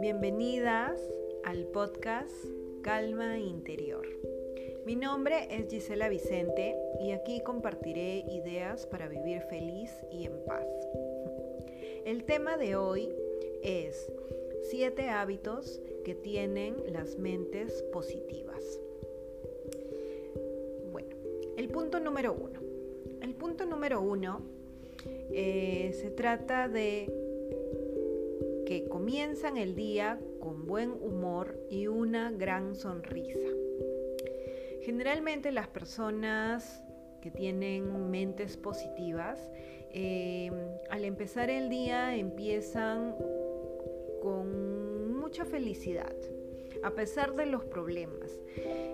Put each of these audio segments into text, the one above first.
Bienvenidas al podcast Calma Interior. Mi nombre es Gisela Vicente y aquí compartiré ideas para vivir feliz y en paz. El tema de hoy es siete hábitos que tienen las mentes positivas. Bueno, el punto número uno. El punto número uno eh, se trata de que comienzan el día con buen humor y una gran sonrisa. Generalmente las personas que tienen mentes positivas, eh, al empezar el día empiezan con mucha felicidad, a pesar de los problemas.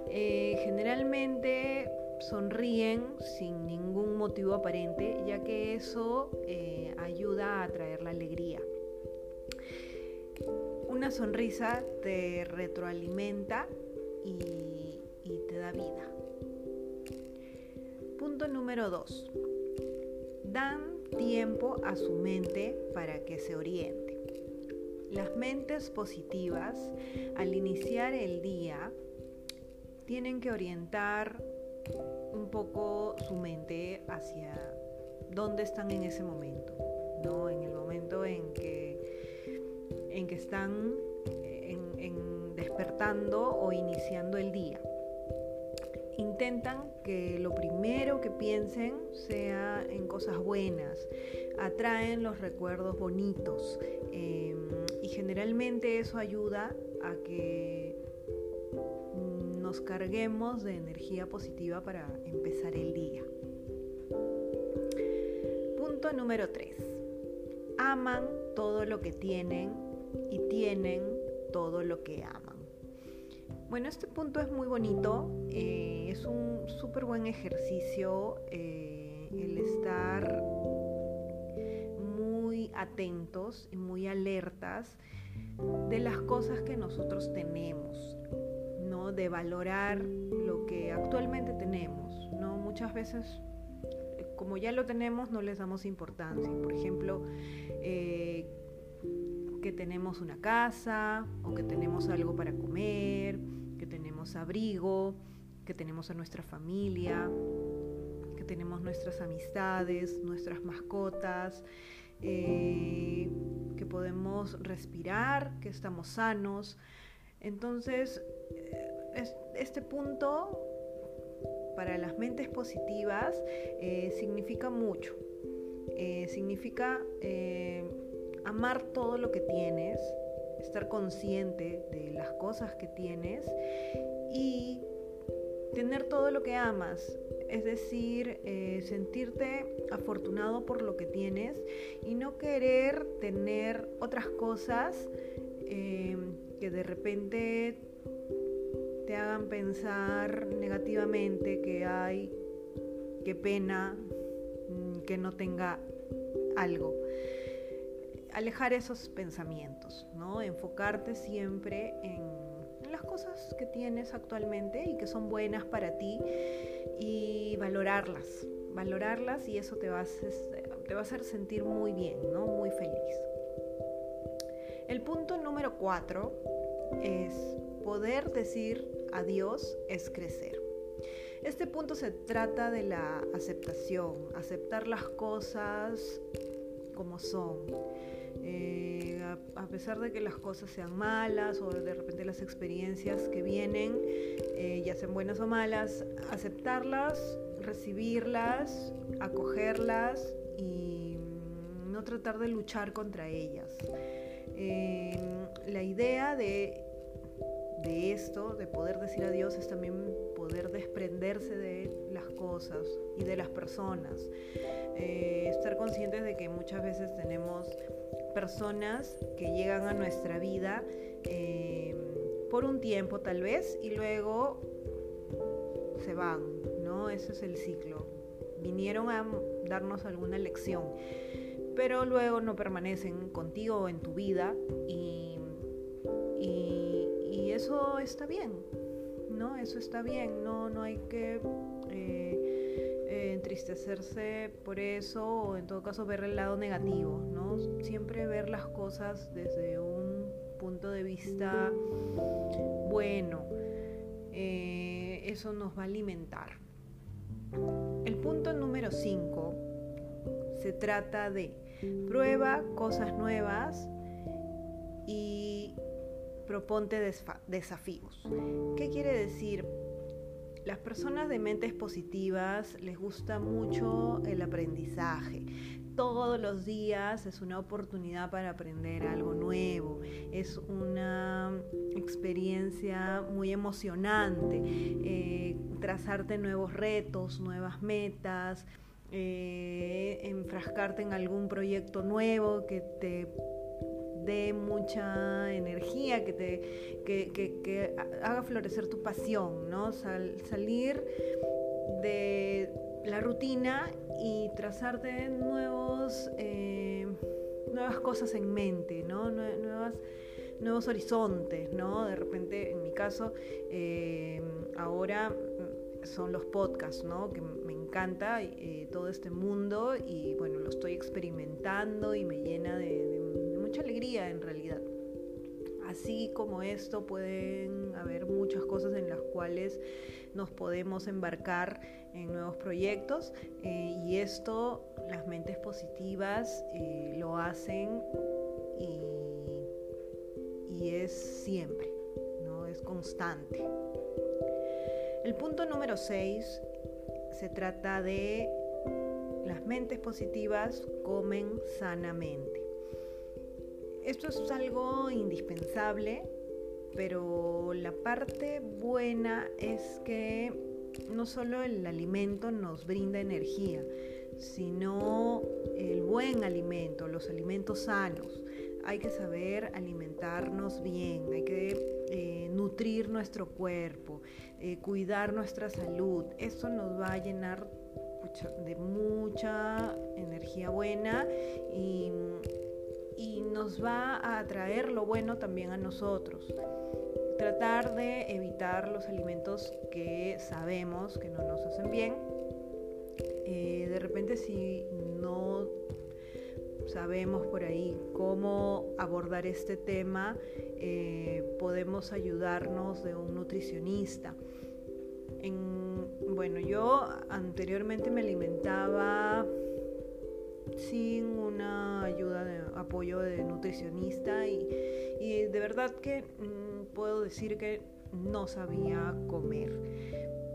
Eh, generalmente sonríen sin ningún motivo aparente, ya que eso eh, ayuda a traer la alegría. Una sonrisa te retroalimenta y, y te da vida. Punto número 2. Dan tiempo a su mente para que se oriente. Las mentes positivas al iniciar el día tienen que orientar un poco su mente hacia dónde están en ese momento, ¿no? En el momento en que, en que están en despertando o iniciando el día. Intentan que lo primero que piensen sea en cosas buenas, atraen los recuerdos bonitos em, y generalmente eso ayuda a que nos carguemos de energía positiva para empezar el día. Punto número 3. Aman todo lo que tienen y tienen todo lo que aman. Bueno, este punto es muy bonito, eh, es un súper buen ejercicio eh, el estar muy atentos y muy alertas de las cosas que nosotros tenemos, de valorar lo que actualmente tenemos, ¿no? Muchas veces, como ya lo tenemos, no les damos importancia. Por ejemplo, eh, que tenemos una casa o que tenemos algo para comer, que tenemos abrigo, que tenemos a nuestra familia, que tenemos nuestras amistades, nuestras mascotas, eh, que podemos respirar, que estamos sanos. Entonces, este punto para las mentes positivas eh, significa mucho. Eh, significa eh, amar todo lo que tienes, estar consciente de las cosas que tienes y tener todo lo que amas, es decir, sentirte afortunado por lo que tienes y no querer tener otras cosas que de repente te hagan pensar negativamente que hay, qué pena mm, que no tenga algo. Alejar esos pensamientos, ¿no? Enfocarte siempre en, las cosas que tienes actualmente y que son buenas para ti y valorarlas, valorarlas y eso te va a hacer, te va a hacer sentir muy bien, ¿no? Muy feliz. El punto número cuatro es poder decir Adiós es crecer. Este punto se trata de la aceptación, aceptar las cosas como son. Eh, a, pesar de que las cosas sean malas o de repente las experiencias que vienen, eh, ya sean buenas o malas, aceptarlas, recibirlas, acogerlas y no tratar de luchar contra ellas. Eh, la idea de de esto, de poder decir adiós, es también poder desprenderse de las cosas y de las personas. Eh, estar conscientes de que muchas veces tenemos personas que llegan a nuestra vida eh, por un tiempo tal vez y luego se van, ¿no? Ese es el ciclo. Vinieron a darnos alguna lección, pero luego no permanecen contigo en tu vida y eso está bien, ¿no? Eso está bien, no, no hay que eh, eh, entristecerse por eso o en todo caso ver el lado negativo, ¿no? Siempre ver las cosas desde un punto de vista bueno. Eh, eso nos va a alimentar. El punto número 5 se trata de prueba cosas nuevas y proponte desafíos. ¿Qué quiere decir? Las personas de mentes positivas les gusta mucho el aprendizaje. Todos los días es una oportunidad para aprender algo nuevo. Es una experiencia muy emocionante. Eh, trazarte nuevos retos, nuevas metas, eh, enfrascarte en algún proyecto nuevo que te mucha energía, que te que, haga florecer tu pasión, ¿no? salir de la rutina y trazarte nuevos, eh, nuevas cosas en mente, ¿no? Nuevas, nuevos horizontes, ¿no? De repente, en mi caso, eh, ahora son los podcasts, ¿no? Que me encanta eh, todo este mundo y bueno, lo estoy experimentando y me llena de, mucha alegría en realidad. Así como esto pueden haber muchas cosas en las cuales nos podemos embarcar en nuevos proyectos eh, y esto las mentes positivas eh, lo hacen y, y es siempre, ¿no? es constante. El punto número 6 se trata de las mentes positivas comen sanamente. Esto es algo indispensable, pero la parte buena es que no solo el alimento nos brinda energía, sino el buen alimento, los alimentos sanos. Hay que saber alimentarnos bien, hay que eh, nutrir nuestro cuerpo, eh, cuidar nuestra salud. Eso nos va a llenar de mucha energía buena y, nos va a atraer lo bueno también a nosotros. Tratar de evitar los alimentos que sabemos que no nos hacen bien. Eh, de repente si no sabemos por ahí cómo abordar este tema, eh, podemos ayudarnos de un nutricionista. bueno, yo anteriormente me alimentaba sin una ayuda de apoyo de nutricionista y, de verdad que mm, puedo decir que no sabía comer.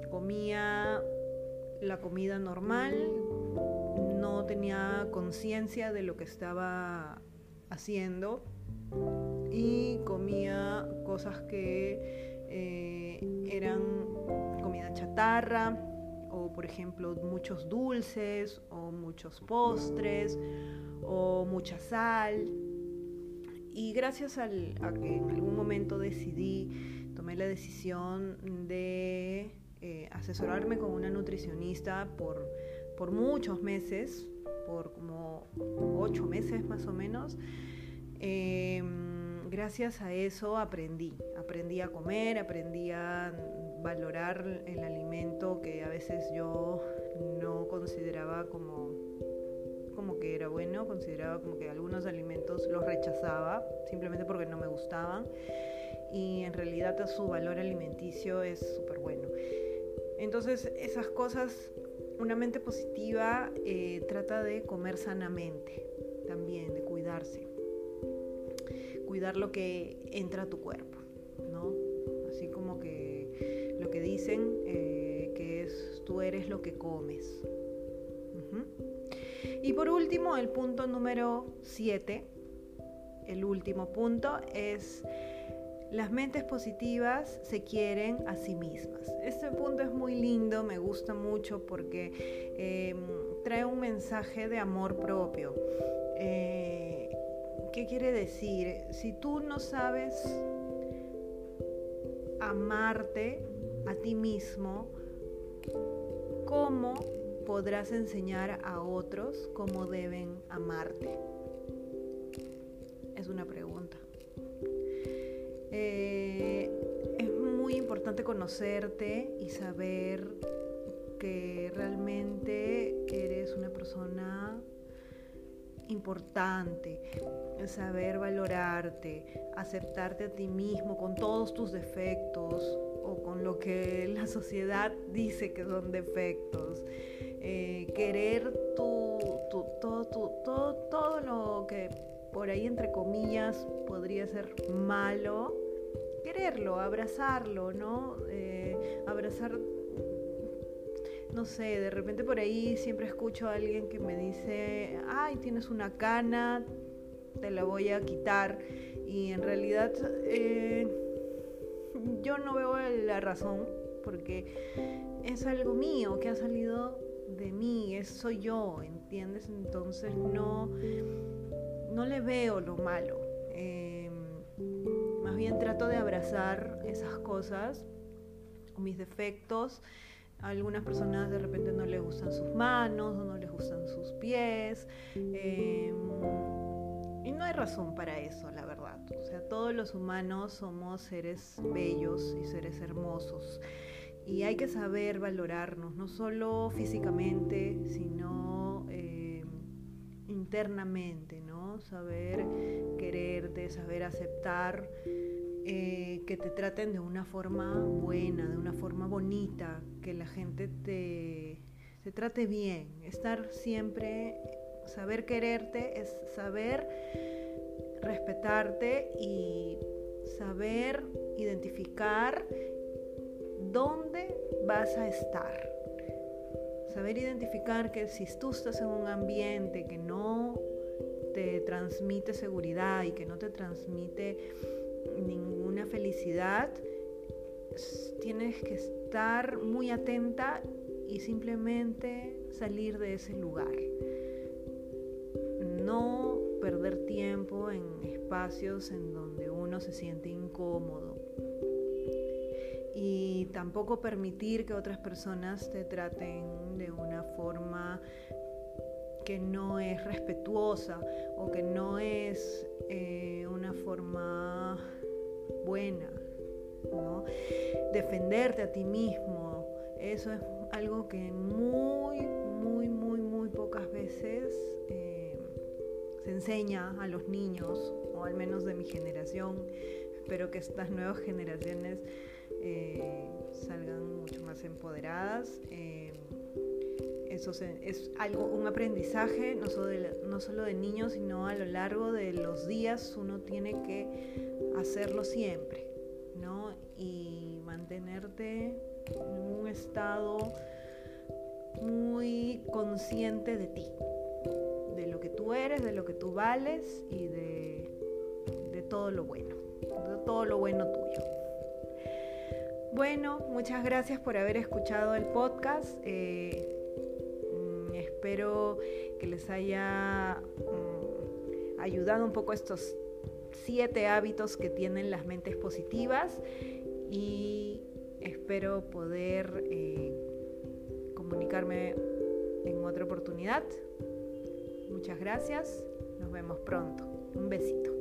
Comía la comida normal, no tenía conciencia de lo que estaba haciendo y comía cosas que eh, eran comida chatarra o por ejemplo muchos dulces o muchos postres o mucha sal y gracias a que en algún momento decidí tomé la decisión de eh, asesorarme con una nutricionista por por muchos meses, por como ocho meses más o menos. Em, gracias a eso aprendí, aprendí a comer, aprendí a valorar el alimento que a veces yo no consideraba como, como que era bueno, consideraba como que algunos alimentos los rechazaba simplemente porque no me gustaban y en realidad su valor alimenticio es súper bueno. Entonces esas cosas una mente positiva eh, trata de comer sanamente también, de cuidarse. Cuidar lo que entra a tu cuerpo, ¿no? Así como que dicen eh, que es tú eres lo que comes. Y por último, el punto número 7, el último punto es las mentes positivas se quieren a sí mismas. Este punto es muy lindo, me gusta mucho porque em, trae un mensaje de amor propio. Eh, ¿Qué quiere decir? Si tú no sabes amarte a ti mismo, ¿cómo podrás enseñar a otros cómo deben amarte? Es una pregunta. Eh, es muy importante conocerte y saber que realmente eres una persona importante, saber valorarte, aceptarte a ti mismo con todos tus defectos o con lo que la sociedad dice que son defectos, eh, querer tu, todo, todo, todo lo que por ahí entre comillas podría ser malo, quererlo, abrazarlo, ¿no? Eh, abrazar no sé, de repente por ahí siempre escucho a alguien que me dice, ay, tienes una cana, te la voy a quitar. Y en realidad eh, yo no veo la razón, porque es algo mío que ha salido de mí, es, soy yo, ¿entiendes? Entonces no, no le veo lo malo. Eh, más bien trato de abrazar esas cosas, mis defectos, a algunas personas de repente no les gustan sus manos, no les gustan sus pies. Em, y no hay razón para eso, la verdad. O sea, todos los humanos somos seres bellos y seres hermosos. Y hay que saber valorarnos, no solo físicamente, sino em, internamente, ¿no? Saber quererte, saber aceptar eh, que te traten de una forma buena, de una forma bonita, que la gente te, te trate bien. Estar siempre, saber quererte es saber respetarte y saber identificar dónde vas a estar. Saber identificar que si tú estás en un ambiente que no te transmite seguridad y que no te transmite ninguna felicidad, tienes que estar muy atenta y simplemente salir de ese lugar. No perder tiempo en espacios en donde uno se siente incómodo. Y tampoco permitir que otras personas te traten de una forma que no es respetuosa o que no es eh, una forma buena. Defenderte a ti mismo, eso es algo que muy, muy, muy, muy pocas veces eh, se enseña a los niños, o al menos de mi generación. Espero que estas nuevas generaciones eh, salgan mucho más empoderadas. Eh, eso es algo, un aprendizaje no solo, de, no solo de niños, sino a lo largo de los días uno tiene que hacerlo siempre, ¿no? Y mantenerte en un estado muy consciente de ti, de lo que tú eres, de lo que tú vales y de, todo lo bueno, de todo lo bueno tuyo. Bueno, muchas gracias por haber escuchado el podcast. Eh, mm, espero que les haya mm, ayudado un poco estos siete hábitos que tienen las mentes positivas y espero poder eh, comunicarme en otra oportunidad. Muchas gracias, nos vemos pronto. Un besito.